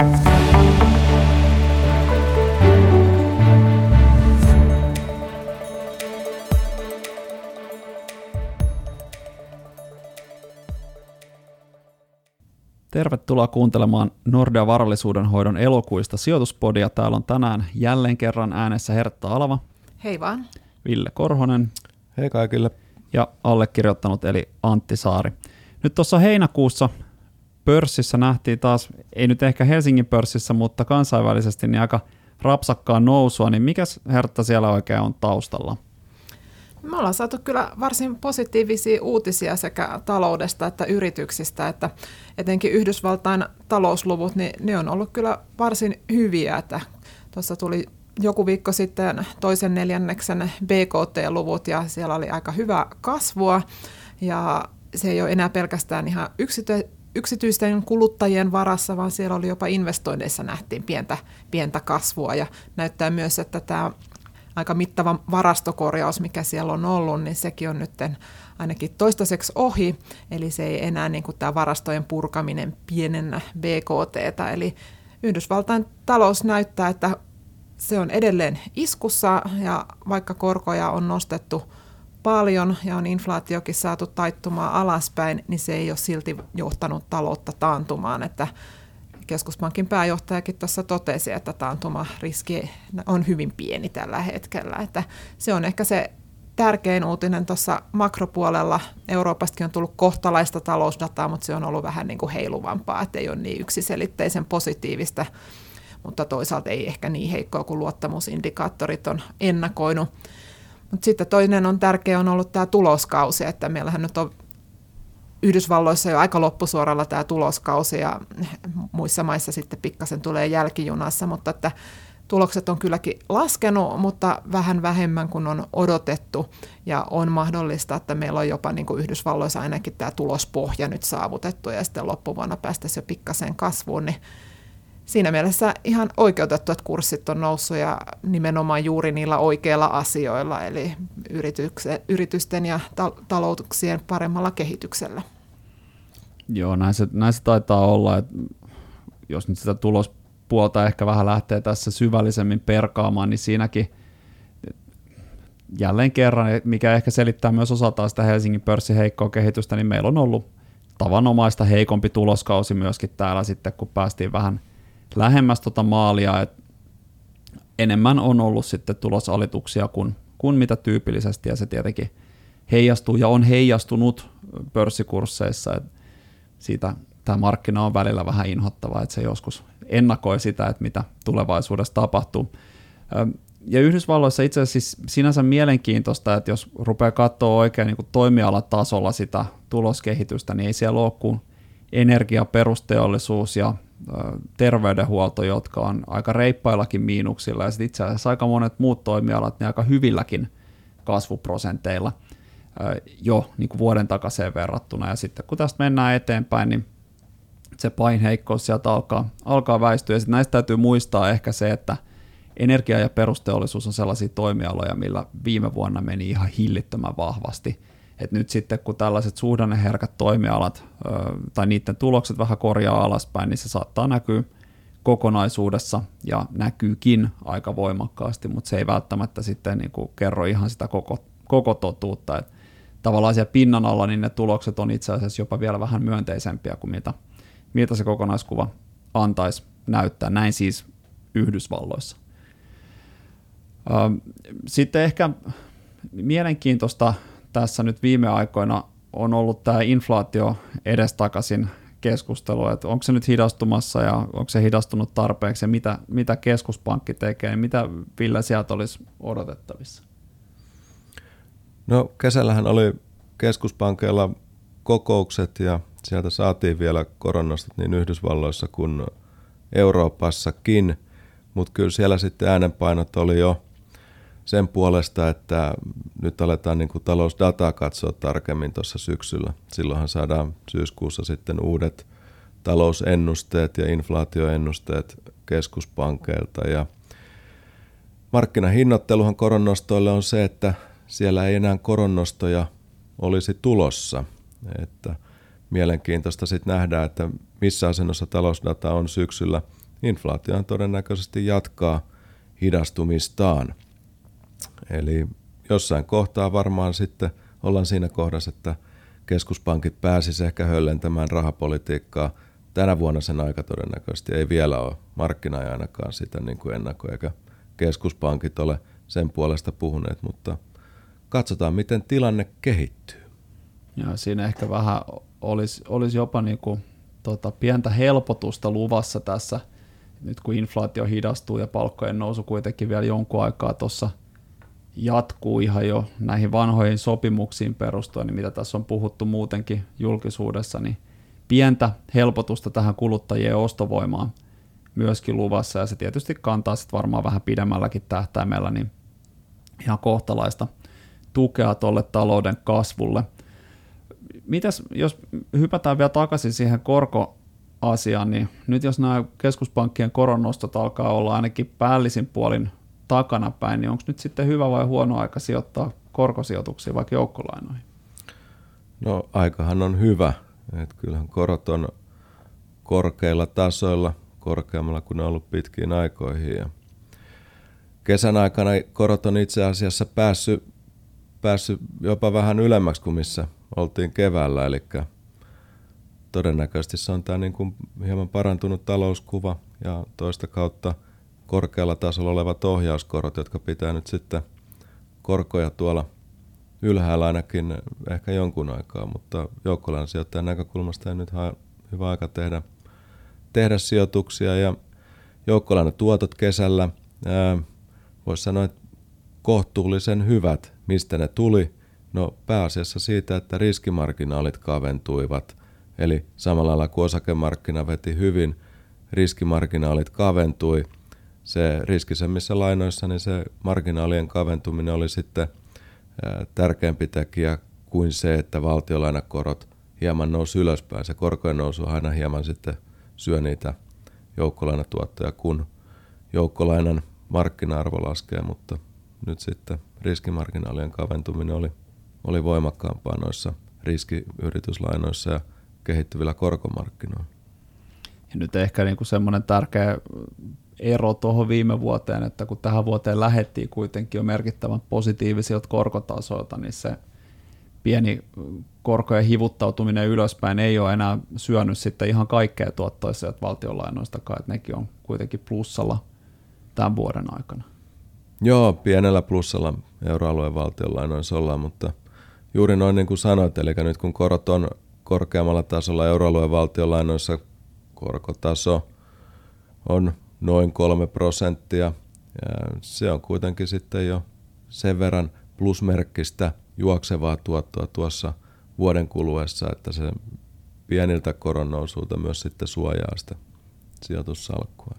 Tervetuloa kuuntelemaan Nordea Varallisuuden hoidon elokuista sijoituspodia. Täällä on tänään jälleen kerran äänessä Hertta Alava. Hei vaan. Ville Korhonen. Hei kaikille. Ja allekirjoittanut eli Antti Saari. Nyt tuossa heinäkuussa pörssissä nähtiin taas, ei nyt ehkä Helsingin pörssissä, mutta kansainvälisesti niin aika rapsakkaa nousua, niin mikä Hertta siellä oikein on taustalla? Me ollaan saatu kyllä varsin positiivisia uutisia sekä taloudesta että yrityksistä, että etenkin Yhdysvaltain talousluvut, niin ne on ollut kyllä varsin hyviä, että tuossa tuli joku viikko sitten toisen neljänneksen BKT-luvut ja siellä oli aika hyvää kasvua ja se ei ole enää pelkästään ihan yksity- yksityisten kuluttajien varassa, vaan siellä oli jopa investoinneissa nähtiin pientä, pientä kasvua. Ja näyttää myös, että tämä aika mittava varastokorjaus, mikä siellä on ollut, niin sekin on nyt ainakin toistaiseksi ohi, eli se ei enää niin kuin tämä varastojen purkaminen pienennä BKT, eli Yhdysvaltain talous näyttää, että se on edelleen iskussa ja vaikka korkoja on nostettu paljon ja on inflaatiokin saatu taittumaan alaspäin, niin se ei ole silti johtanut taloutta taantumaan, että keskuspankin pääjohtajakin tuossa totesi, että taantuma riski on hyvin pieni tällä hetkellä. Että se on ehkä se tärkein uutinen tuossa makropuolella. Euroopastakin on tullut kohtalaista talousdataa, mutta se on ollut vähän niin kuin heiluvampaa, että ei ole niin yksiselitteisen positiivista, mutta toisaalta ei ehkä niin heikkoa kuin luottamusindikaattorit on ennakoinut. Mutta sitten toinen on tärkeä on ollut tämä tuloskausi, että meillähän nyt on Yhdysvalloissa jo aika loppusuoralla tämä tuloskausi ja muissa maissa sitten pikkasen tulee jälkijunassa, mutta että tulokset on kylläkin laskenut, mutta vähän vähemmän kuin on odotettu. Ja on mahdollista, että meillä on jopa niin kuin Yhdysvalloissa ainakin tämä tulospohja nyt saavutettu ja sitten loppuvuonna päästäisiin jo pikkasen kasvuun, niin siinä mielessä ihan oikeutettu, että kurssit on noussut ja nimenomaan juuri niillä oikeilla asioilla, eli yritysten ja talouksien paremmalla kehityksellä. Joo, näin se, näin se taitaa olla, että jos nyt sitä tulospuolta ehkä vähän lähtee tässä syvällisemmin perkaamaan, niin siinäkin jälleen kerran, mikä ehkä selittää myös osaltaan sitä Helsingin pörssin heikkoa kehitystä, niin meillä on ollut tavanomaista heikompi tuloskausi myöskin täällä sitten, kun päästiin vähän – lähemmäs tota maalia, että enemmän on ollut sitten tulosalituksia kuin, kuin mitä tyypillisesti, ja se tietenkin heijastuu ja on heijastunut pörssikursseissa, että siitä tämä markkina on välillä vähän inhottava, että se joskus ennakoi sitä, että mitä tulevaisuudessa tapahtuu. Ja Yhdysvalloissa itse asiassa siis sinänsä mielenkiintoista, että jos rupeaa katsoa oikein niin toimialatasolla sitä tuloskehitystä, niin ei siellä ole kuin energia, perusteollisuus ja terveydenhuolto, jotka on aika reippaillakin miinuksilla, ja sitten itse asiassa aika monet muut toimialat, niin aika hyvilläkin kasvuprosenteilla jo niin kuin vuoden takaisin verrattuna, ja sitten kun tästä mennään eteenpäin, niin se painheikkous sieltä alkaa, alkaa väistyä, ja sitten näistä täytyy muistaa ehkä se, että energia- ja perusteollisuus on sellaisia toimialoja, millä viime vuonna meni ihan hillittömän vahvasti, et nyt sitten kun tällaiset suhdanneherkät toimialat tai niiden tulokset vähän korjaa alaspäin, niin se saattaa näkyä kokonaisuudessa ja näkyykin aika voimakkaasti, mutta se ei välttämättä sitten niin kuin kerro ihan sitä koko, koko totuutta. Et tavallaan siellä pinnan alla niin ne tulokset on itse asiassa jopa vielä vähän myönteisempiä kuin mitä, mitä se kokonaiskuva antaisi näyttää. Näin siis Yhdysvalloissa. Sitten ehkä mielenkiintoista tässä nyt viime aikoina on ollut tämä inflaatio edestakaisin keskustelu, että onko se nyt hidastumassa ja onko se hidastunut tarpeeksi ja mitä, mitä keskuspankki tekee, mitä Ville sieltä olisi odotettavissa? No kesällähän oli keskuspankeilla kokoukset ja sieltä saatiin vielä koronasta niin Yhdysvalloissa kuin Euroopassakin, mutta kyllä siellä sitten äänenpainot oli jo sen puolesta, että nyt aletaan niin kuin talousdataa katsoa tarkemmin tuossa syksyllä. Silloinhan saadaan syyskuussa sitten uudet talousennusteet ja inflaatioennusteet keskuspankeilta. Ja markkinahinnoitteluhan koronnostoille on se, että siellä ei enää koronnostoja olisi tulossa. Että mielenkiintoista sitten nähdä, että missä asennossa talousdata on syksyllä inflaatio todennäköisesti jatkaa hidastumistaan. Eli jossain kohtaa varmaan sitten ollaan siinä kohdassa, että keskuspankit pääsisivät ehkä höllentämään rahapolitiikkaa. Tänä vuonna sen aika todennäköisesti ei vielä ole. Markkina ei ainakaan sitä niin kuin ennakoi, eikä keskuspankit ole sen puolesta puhuneet, mutta katsotaan, miten tilanne kehittyy. Ja siinä ehkä vähän olisi, olisi jopa niin kuin, tota, pientä helpotusta luvassa tässä, nyt kun inflaatio hidastuu ja palkkojen nousu kuitenkin vielä jonkun aikaa tuossa jatkuu ihan jo näihin vanhoihin sopimuksiin perustuen, niin mitä tässä on puhuttu muutenkin julkisuudessa, niin pientä helpotusta tähän kuluttajien ostovoimaan myöskin luvassa, ja se tietysti kantaa sitten varmaan vähän pidemmälläkin tähtäimellä niin ihan kohtalaista tukea tuolle talouden kasvulle. Mitäs, jos hypätään vielä takaisin siihen korkoasiaan, niin nyt jos nämä keskuspankkien koronnostot alkaa olla ainakin päällisin puolin takana päin, niin onko nyt sitten hyvä vai huono aika sijoittaa korkosijoituksia vaikka joukkolainoihin? No aikahan on hyvä. että kyllähän korot on korkeilla tasoilla, korkeammalla kuin ne on ollut pitkiin aikoihin. Ja kesän aikana korot on itse asiassa päässyt, päässyt jopa vähän ylemmäksi kuin missä oltiin keväällä, eli todennäköisesti se on tämä niin kuin hieman parantunut talouskuva ja toista kautta – korkealla tasolla olevat ohjauskorot, jotka pitää nyt sitten korkoja tuolla ylhäällä ainakin ehkä jonkun aikaa, mutta joukkolainan sijoittajan näkökulmasta ei nyt hyvä aika tehdä, tehdä sijoituksia. Ja joukkolainan tuotot kesällä, voisi sanoa, että kohtuullisen hyvät, mistä ne tuli, no pääasiassa siitä, että riskimarginaalit kaventuivat, eli samalla lailla kuin osakemarkkina veti hyvin, riskimarginaalit kaventui – se riskisemmissä lainoissa niin se marginaalien kaventuminen oli sitten tärkeämpi tekijä kuin se, että valtiolainakorot hieman nousi ylöspäin. Se korkojen nousu aina hieman sitten syö niitä joukkolainatuottoja, kun joukkolainan markkina-arvo laskee, mutta nyt sitten riskimarginaalien kaventuminen oli, oli voimakkaampaa noissa riskiyrityslainoissa ja kehittyvillä korkomarkkinoilla. Ja nyt ehkä niin kuin semmoinen tärkeä ero tuohon viime vuoteen, että kun tähän vuoteen lähettiin kuitenkin jo merkittävän positiivisilta korkotasoilta, niin se pieni korkojen hivuttautuminen ylöspäin ei ole enää syönyt sitten ihan kaikkea tuottoa sieltä valtionlainoistakaan, että nekin on kuitenkin plussalla tämän vuoden aikana. Joo, pienellä plussalla euroalueen valtionlainoissa ollaan, mutta juuri noin niin kuin sanoit, eli nyt kun korot on korkeammalla tasolla euroalueen valtionlainoissa, korkotaso on noin kolme prosenttia. Ja se on kuitenkin sitten jo sen verran plusmerkkistä juoksevaa tuottoa tuossa vuoden kuluessa, että se pieniltä koronnousulta myös sitten suojaa sitä sijoitussalkkua.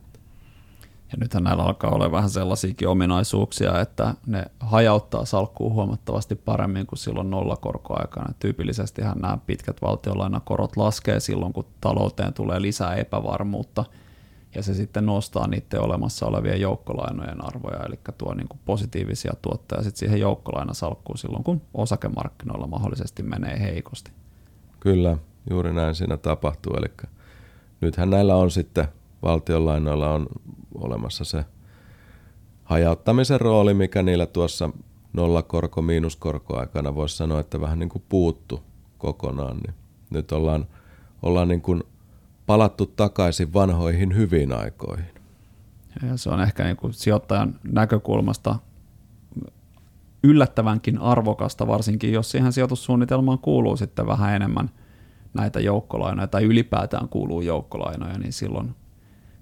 Ja nythän näillä alkaa olla vähän sellaisiakin ominaisuuksia, että ne hajauttaa salkkuun huomattavasti paremmin kuin silloin nollakorkoaikana. Tyypillisesti nämä pitkät valtionlainakorot laskee silloin, kun talouteen tulee lisää epävarmuutta – ja se sitten nostaa niiden olemassa olevien joukkolainojen arvoja, eli tuo niin kuin positiivisia tuottoja sitten siihen joukkolainasalkkuun silloin, kun osakemarkkinoilla mahdollisesti menee heikosti. Kyllä, juuri näin siinä tapahtuu, eli nythän näillä on sitten valtionlainoilla on olemassa se hajauttamisen rooli, mikä niillä tuossa nollakorko, miinuskorko aikana voisi sanoa, että vähän niin kuin puuttu kokonaan, niin nyt ollaan, ollaan niin kuin palattu takaisin vanhoihin hyviin aikoihin. Ja se on ehkä niin kuin sijoittajan näkökulmasta yllättävänkin arvokasta, varsinkin jos siihen sijoitussuunnitelmaan kuuluu sitten vähän enemmän näitä joukkolainoja tai ylipäätään kuuluu joukkolainoja, niin silloin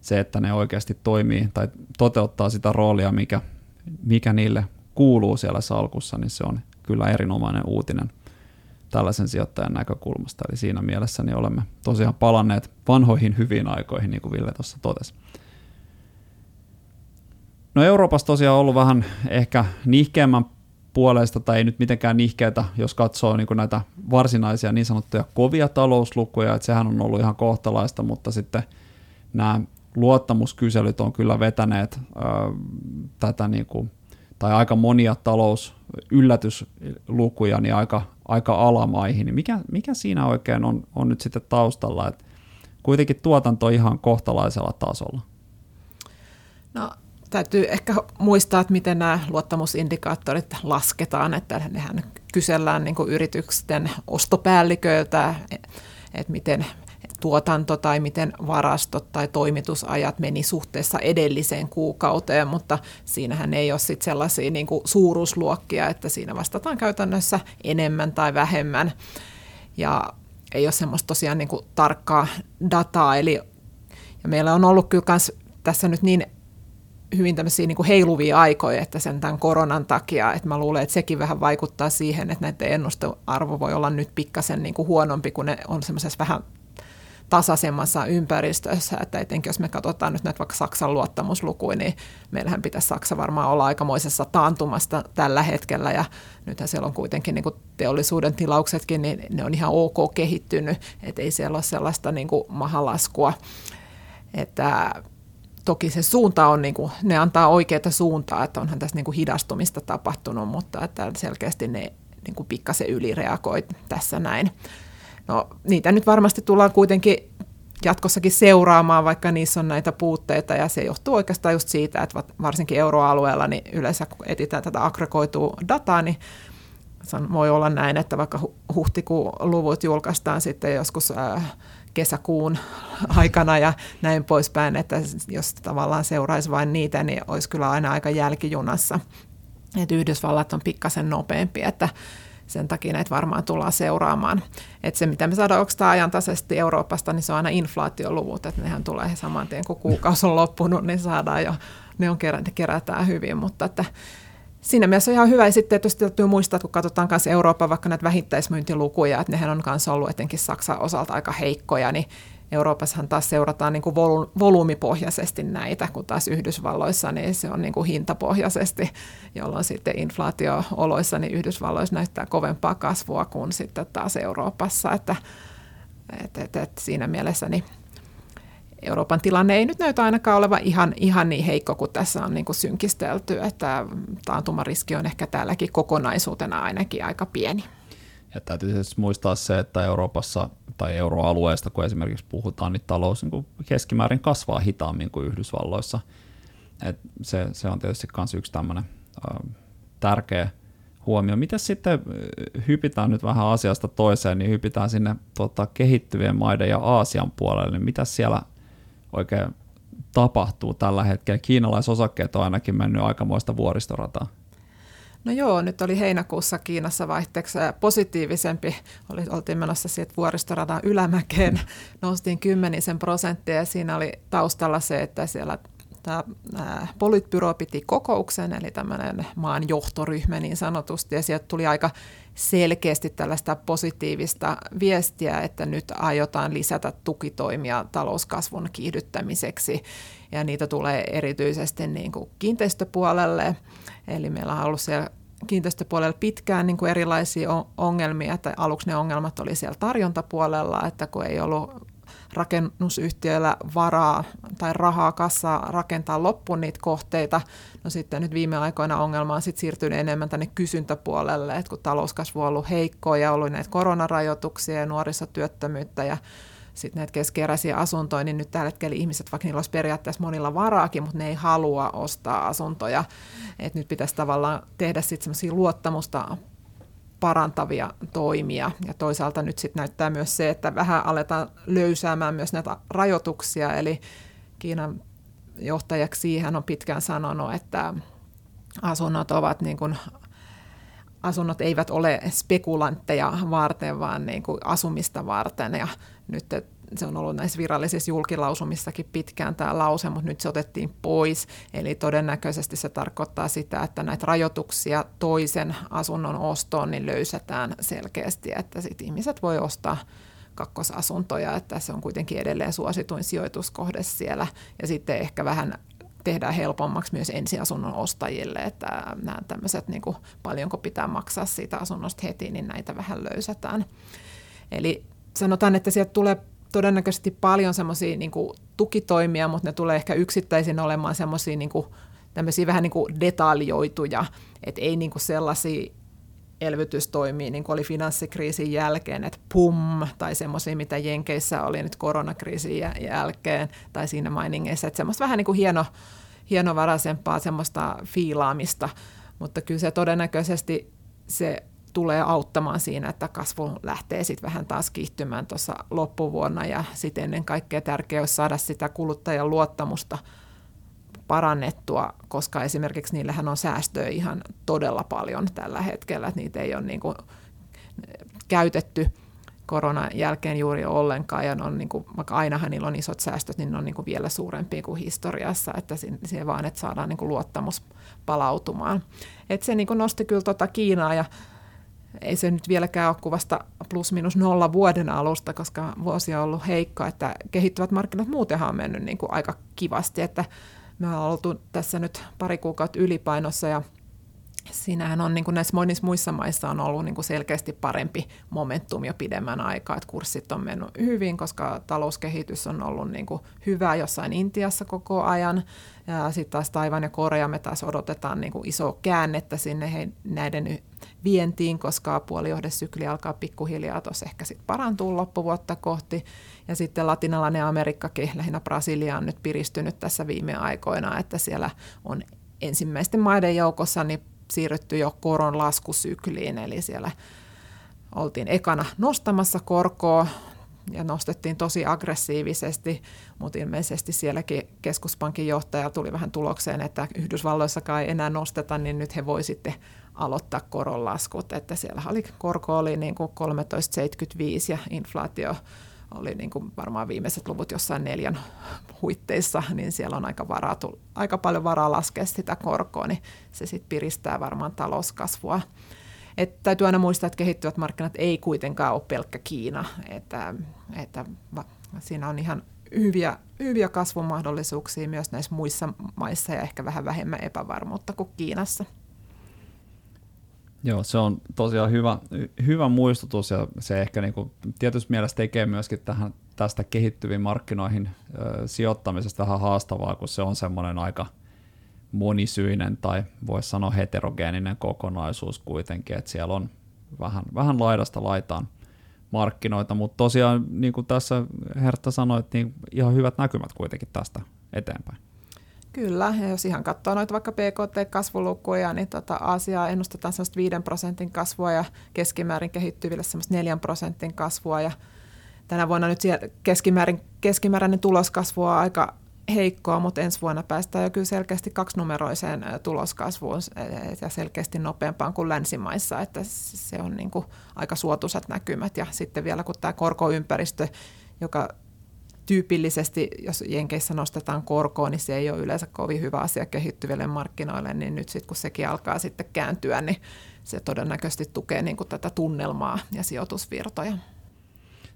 se, että ne oikeasti toimii tai toteuttaa sitä roolia, mikä, mikä niille kuuluu siellä salkussa, niin se on kyllä erinomainen uutinen tällaisen sijoittajan näkökulmasta. Eli siinä mielessä niin olemme tosiaan palanneet vanhoihin hyviin aikoihin, niin kuin Ville tuossa totesi. No Euroopassa tosiaan ollut vähän ehkä nihkeämmän puolesta, tai ei nyt mitenkään nihkeitä, jos katsoo niin näitä varsinaisia niin sanottuja kovia talouslukuja, että sehän on ollut ihan kohtalaista, mutta sitten nämä luottamuskyselyt on kyllä vetäneet ö, tätä niin kuin, tai aika monia talousyllätyslukuja niin aika, aika alamaihin, niin mikä, mikä siinä oikein on, on nyt sitten taustalla, että kuitenkin tuotanto ihan kohtalaisella tasolla? No täytyy ehkä muistaa, että miten nämä luottamusindikaattorit lasketaan, että nehän kysellään niin yritysten ostopäälliköiltä, että miten tuotanto tai miten varastot tai toimitusajat meni suhteessa edelliseen kuukauteen, mutta siinähän ei ole sit sellaisia niin kuin suuruusluokkia, että siinä vastataan käytännössä enemmän tai vähemmän. Ja ei ole semmoista tosiaan niin kuin tarkkaa dataa, eli ja meillä on ollut kyllä kans tässä nyt niin hyvin tämmöisiä niin kuin heiluvia aikoja, että sen tämän koronan takia, että mä luulen, että sekin vähän vaikuttaa siihen, että näiden ennustearvo voi olla nyt pikkasen niin kuin huonompi, kun ne on semmoisessa vähän tasaisemmassa ympäristössä, että etenkin jos me katsotaan nyt näitä vaikka Saksan luottamuslukuja, niin meillähän pitäisi Saksa varmaan olla aikamoisessa taantumasta tällä hetkellä, ja nythän siellä on kuitenkin niin kuin teollisuuden tilauksetkin, niin ne on ihan ok kehittynyt, että ei siellä ole sellaista niin kuin mahalaskua, että toki se suunta on, niin kuin, ne antaa oikeaa suuntaa, että onhan tässä niin kuin hidastumista tapahtunut, mutta että selkeästi ne niin kuin pikkasen ylireagoi tässä näin. No niitä nyt varmasti tullaan kuitenkin jatkossakin seuraamaan, vaikka niissä on näitä puutteita, ja se johtuu oikeastaan just siitä, että varsinkin euroalueella niin yleensä kun etsitään tätä aggregoitua dataa, niin voi olla näin, että vaikka huhtikuun luvut julkaistaan sitten joskus äh, kesäkuun aikana ja näin poispäin, että jos tavallaan seuraisi vain niitä, niin olisi kyllä aina aika jälkijunassa. Että Yhdysvallat on pikkasen nopeampi, että sen takia näitä varmaan tullaan seuraamaan. Et se, mitä me saadaan oikeastaan ajantasaisesti Euroopasta, niin se on aina inflaatioluvut, että nehän tulee saman tien, kun kuukausi on loppunut, niin saadaan jo, ne on kerä, kerätään hyvin, mutta että Siinä mielessä on ihan hyvä. Ja sitten tietysti täytyy muistaa, että kun katsotaan myös Euroopan vaikka näitä vähittäismyyntilukuja, että nehän on myös ollut etenkin Saksan osalta aika heikkoja, niin Euroopassahan taas seurataan niin kuin volyymipohjaisesti näitä, kun taas Yhdysvalloissa niin se on niin kuin hintapohjaisesti, jolloin sitten inflaatio-oloissa niin Yhdysvalloissa näyttää kovempaa kasvua kuin sitten taas Euroopassa, että et, et, et siinä mielessä niin Euroopan tilanne ei nyt näytä ainakaan olevan ihan, ihan niin heikko kuin tässä on niin kuin synkistelty, että taantumariski on ehkä täälläkin kokonaisuutena ainakin aika pieni. Ja täytyy siis muistaa se, että Euroopassa tai euroalueesta, kun esimerkiksi puhutaan, niin talous niin keskimäärin kasvaa hitaammin kuin Yhdysvalloissa. Et se, se on tietysti myös yksi tämmöinen tärkeä huomio. Miten sitten hypitään nyt vähän asiasta toiseen, niin hypitään sinne tota, kehittyvien maiden ja Aasian puolelle, niin mitä siellä oikein tapahtuu tällä hetkellä? Kiinalaisosakkeet on ainakin mennyt aikamoista vuoristorataa. No joo, nyt oli heinäkuussa Kiinassa vaihteeksi positiivisempi. Oli, oltiin menossa siitä vuoristoradan ylämäkeen, noustiin kymmenisen prosenttia ja siinä oli taustalla se, että siellä tämä politbyro piti kokouksen, eli tämmöinen maan johtoryhmä niin sanotusti, ja sieltä tuli aika selkeästi tällaista positiivista viestiä, että nyt aiotaan lisätä tukitoimia talouskasvun kiihdyttämiseksi, ja niitä tulee erityisesti niin kuin kiinteistöpuolelle, eli meillä on ollut siellä kiinteistöpuolella pitkään niin kuin erilaisia ongelmia, että aluksi ne ongelmat oli siellä tarjontapuolella, että kun ei ollut rakennusyhtiöillä varaa tai rahaa kassaa rakentaa loppuun niitä kohteita. No sitten nyt viime aikoina ongelma on sitten siirtynyt enemmän tänne kysyntäpuolelle, että kun talouskasvu on ollut heikkoa ja ollut näitä koronarajoituksia ja nuorisotyöttömyyttä ja sitten näitä keskeräisiä asuntoja, niin nyt tällä hetkellä ihmiset, vaikka niillä olisi periaatteessa monilla varaakin, mutta ne ei halua ostaa asuntoja. Et nyt pitäisi tavallaan tehdä sitten semmoisia luottamusta parantavia toimia. Ja toisaalta nyt sitten näyttää myös se, että vähän aletaan löysäämään myös näitä rajoituksia, eli Kiinan johtajaksi hän on pitkään sanonut, että asunnot ovat niin kuin asunnot eivät ole spekulantteja varten, vaan niin kuin asumista varten. Ja nyt se on ollut näissä virallisissa julkilausumissakin pitkään tämä lause, mutta nyt se otettiin pois. Eli todennäköisesti se tarkoittaa sitä, että näitä rajoituksia toisen asunnon ostoon niin löysätään selkeästi, että sit ihmiset voi ostaa kakkosasuntoja, että se on kuitenkin edelleen suosituin sijoituskohde siellä. Ja sitten ehkä vähän tehdään helpommaksi myös ensiasunnon ostajille, että nämä tämmöiset, niin kuin, paljonko pitää maksaa siitä asunnosta heti, niin näitä vähän löysätään. Eli sanotaan, että sieltä tulee todennäköisesti paljon semmoisia niin tukitoimia, mutta ne tulee ehkä yksittäisin olemaan semmoisia niin vähän niin kuin detaljoituja, että ei niin kuin sellaisia elvytystoimia, niin kuin oli finanssikriisin jälkeen, että pum, tai semmoisia, mitä Jenkeissä oli nyt koronakriisin jälkeen, tai siinä mainingeissa, että semmoista vähän niin kuin hieno, hienovaraisempaa semmoista fiilaamista, mutta kyllä se todennäköisesti se tulee auttamaan siinä, että kasvu lähtee sitten vähän taas kiihtymään tuossa loppuvuonna ja sitten ennen kaikkea tärkeää olisi saada sitä kuluttajan luottamusta parannettua, koska esimerkiksi niillähän on säästöä ihan todella paljon tällä hetkellä, että niitä ei ole niin kuin käytetty koronan jälkeen juuri ollenkaan, ja on niin kuin, vaikka ainahan niillä on isot säästöt, niin ne on niin kuin vielä suurempia kuin historiassa, että se vaan, että saadaan niin kuin luottamus palautumaan. Et se niin kuin nosti kyllä tuota Kiinaa, ja ei se nyt vieläkään ole kuvasta plus minus nolla vuoden alusta, koska vuosi on ollut heikko, että kehittyvät markkinat muutenhan on mennyt niin kuin aika kivasti, että me ollaan oltu tässä nyt pari kuukautta ylipainossa ja Siinähän on niin kuin näissä monissa muissa maissa on ollut niin kuin selkeästi parempi momentum jo pidemmän aikaa, että kurssit on mennyt hyvin, koska talouskehitys on ollut niin kuin hyvä jossain Intiassa koko ajan. Ja sitten taas Taivan ja Korea me taas odotetaan niin kuin iso käännettä sinne he, näiden vientiin, koska puolijohdesykli alkaa pikkuhiljaa tuossa ehkä sitten parantua loppuvuotta kohti. Ja sitten latinalainen Amerikkakin, lähinnä Brasilia on nyt piristynyt tässä viime aikoina, että siellä on ensimmäisten maiden joukossa niin siirrytty jo koron laskusykliin, eli siellä oltiin ekana nostamassa korkoa ja nostettiin tosi aggressiivisesti, mutta ilmeisesti sielläkin keskuspankin johtaja tuli vähän tulokseen, että Yhdysvalloissakaan ei enää nosteta, niin nyt he voi sitten aloittaa koronlaskut, että siellä oli, korko oli niin kuin 13,75 ja inflaatio oli niin kuin varmaan viimeiset luvut jossain neljän huitteissa, niin siellä on aika, varaa, aika paljon varaa laskea sitä korkoa, niin se sitten piristää varmaan talouskasvua. Et täytyy aina muistaa, että kehittyvät markkinat ei kuitenkaan ole pelkkä Kiina, että, että siinä on ihan hyviä, hyviä kasvumahdollisuuksia myös näissä muissa maissa ja ehkä vähän vähemmän epävarmuutta kuin Kiinassa. Joo, se on tosiaan hyvä, hyvä muistutus ja se ehkä niin kuin tietysti mielessä tekee myöskin tähän, tästä kehittyviin markkinoihin ö, sijoittamisesta vähän haastavaa, kun se on semmoinen aika monisyinen tai voisi sanoa heterogeeninen kokonaisuus kuitenkin, että siellä on vähän, vähän laidasta laitaan markkinoita, mutta tosiaan niin kuin tässä Hertta sanoi, niin ihan hyvät näkymät kuitenkin tästä eteenpäin. Kyllä, ja jos ihan katsoo noita vaikka PKT-kasvulukuja, niin tota Aasiaa ennustetaan sellaista 5 prosentin kasvua ja keskimäärin kehittyville sellaista 4 prosentin kasvua. Ja tänä vuonna nyt keskimäärin, keskimääräinen tuloskasvu on aika heikkoa, mutta ensi vuonna päästään jo kyllä selkeästi kaksinumeroiseen tuloskasvuun ja selkeästi nopeampaan kuin länsimaissa, että se on niin kuin aika suotuisat näkymät. Ja sitten vielä kun tämä korkoympäristö, joka tyypillisesti, jos Jenkeissä nostetaan korkoa, niin se ei ole yleensä kovin hyvä asia kehittyville markkinoille, niin nyt sitten kun sekin alkaa sitten kääntyä, niin se todennäköisesti tukee niin kuin tätä tunnelmaa ja sijoitusvirtoja.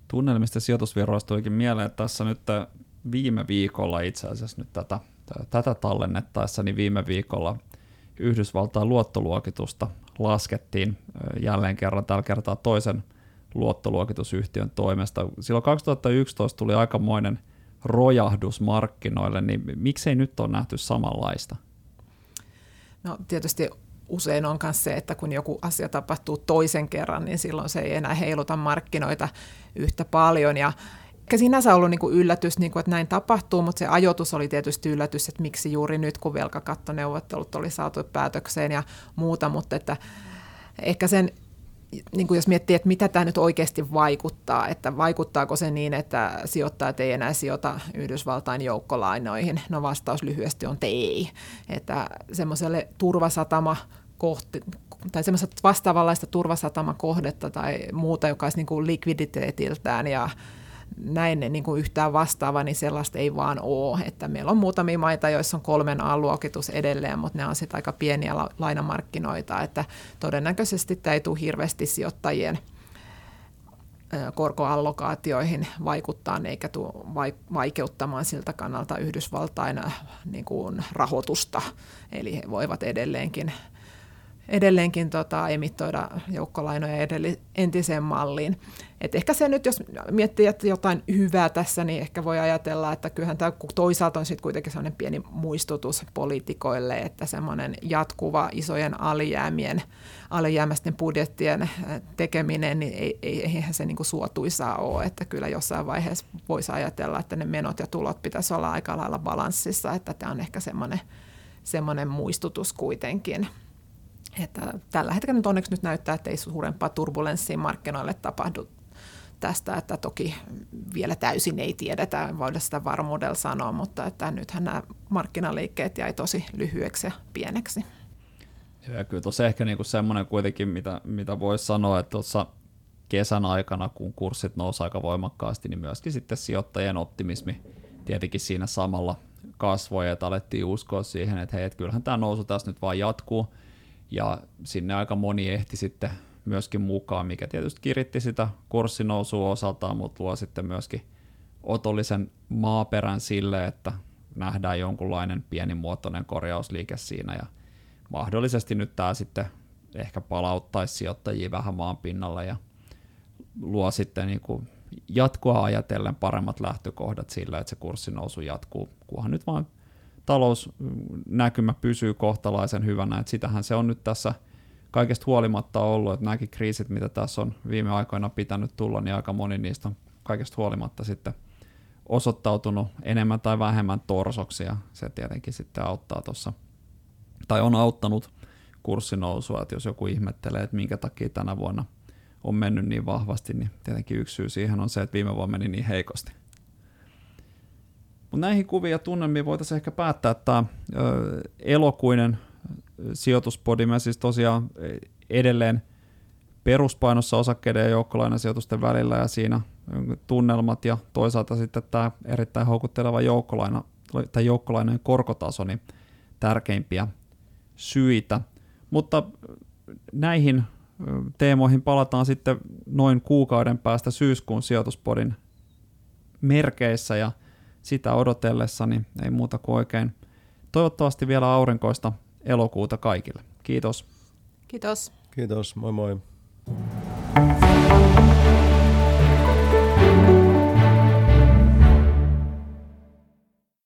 Tunnelmista sijoitusvirroista tuikin mieleen, että tässä nyt viime viikolla itse asiassa nyt tätä, tätä tallennettaessa, niin viime viikolla Yhdysvaltain luottoluokitusta laskettiin jälleen kerran, tällä kertaa toisen luottoluokitusyhtiön toimesta. Silloin 2011 tuli aikamoinen rojahdus markkinoille, niin miksei nyt ole nähty samanlaista? No tietysti usein on myös se, että kun joku asia tapahtuu toisen kerran, niin silloin se ei enää heiluta markkinoita yhtä paljon. Ja eikä sinänsä ollut niin kuin yllätys, niin kuin, että näin tapahtuu, mutta se ajoitus oli tietysti yllätys, että miksi juuri nyt, kun velkakattoneuvottelut oli saatu päätökseen ja muuta, mutta että ehkä sen niin kuin jos miettii, että mitä tämä nyt oikeasti vaikuttaa, että vaikuttaako se niin, että sijoittajat ei enää sijoita Yhdysvaltain joukkolainoihin? No vastaus lyhyesti on, että ei. Että semmoiselle turvasatama kohti, tai semmoista vastaavanlaista turvasatamakohdetta tai muuta, joka olisi niin kuin likviditeetiltään ja näin niin kuin yhtään vastaava, niin sellaista ei vaan ole. Että meillä on muutamia maita, joissa on kolmen A-luokitus edelleen, mutta ne on sitten aika pieniä lainamarkkinoita, että todennäköisesti tämä ei tule hirveästi sijoittajien korkoallokaatioihin vaikuttaa eikä tule vaikeuttamaan siltä kannalta Yhdysvaltain niin kuin rahoitusta. Eli he voivat edelleenkin edelleenkin tota, emittoida joukkolainoja edelli, entiseen malliin. Et ehkä se nyt, jos miettii että jotain hyvää tässä, niin ehkä voi ajatella, että kyllähän tämä toisaalta on sitten kuitenkin sellainen pieni muistutus poliitikoille, että semmoinen jatkuva isojen alijäämien, alijäämäisten budjettien äh, tekeminen, niin ei, ei, eihän se niin kuin suotuisaa ole, että kyllä jossain vaiheessa voisi ajatella, että ne menot ja tulot pitäisi olla aika lailla balanssissa, että tämä on ehkä semmoinen – semmoinen muistutus kuitenkin. Että tällä hetkellä nyt onneksi nyt näyttää, että ei suurempaa turbulenssia markkinoille tapahdu tästä, että toki vielä täysin ei tiedetä, voida sitä varmuudella sanoa, mutta että nythän nämä markkinaliikkeet jäi tosi lyhyeksi ja pieneksi. Ja kyllä tuossa ehkä niinku semmoinen kuitenkin, mitä, mitä voisi sanoa, että tuossa kesän aikana, kun kurssit nousi aika voimakkaasti, niin myöskin sitten sijoittajien optimismi tietenkin siinä samalla kasvoi, että alettiin uskoa siihen, että hei, että kyllähän tämä nousu tässä nyt vaan jatkuu, ja sinne aika moni ehti sitten myöskin mukaan, mikä tietysti kiritti sitä kurssinousua osaltaan, mutta luo sitten myöskin otollisen maaperän sille, että nähdään jonkunlainen pienimuotoinen korjausliike siinä. Ja mahdollisesti nyt tämä sitten ehkä palauttaisi sijoittajia vähän maan pinnalle ja luo sitten niin kuin jatkoa ajatellen paremmat lähtökohdat sillä, että se kurssinousu jatkuu, kunhan nyt vaan talousnäkymä pysyy kohtalaisen hyvänä, että sitähän se on nyt tässä kaikesta huolimatta ollut, että nämäkin kriisit, mitä tässä on viime aikoina pitänyt tulla, niin aika moni niistä on kaikesta huolimatta sitten osoittautunut enemmän tai vähemmän torsoksi, ja se tietenkin sitten auttaa tuossa, tai on auttanut kurssinousua, että jos joku ihmettelee, että minkä takia tänä vuonna on mennyt niin vahvasti, niin tietenkin yksi syy siihen on se, että viime vuonna meni niin heikosti. Mutta näihin kuviin ja tunnelmiin voitaisiin ehkä päättää, tämä elokuinen sijoituspodi, me siis tosiaan edelleen peruspainossa osakkeiden ja joukkolainasijoitusten välillä ja siinä tunnelmat ja toisaalta sitten tämä erittäin houkutteleva joukkolaina tai joukkolainen korkotaso, niin tärkeimpiä syitä. Mutta näihin teemoihin palataan sitten noin kuukauden päästä syyskuun sijoituspodin merkeissä ja sitä odotellessani ei muuta kuin oikein toivottavasti vielä aurinkoista elokuuta kaikille. Kiitos. Kiitos. Kiitos, moi moi. thank you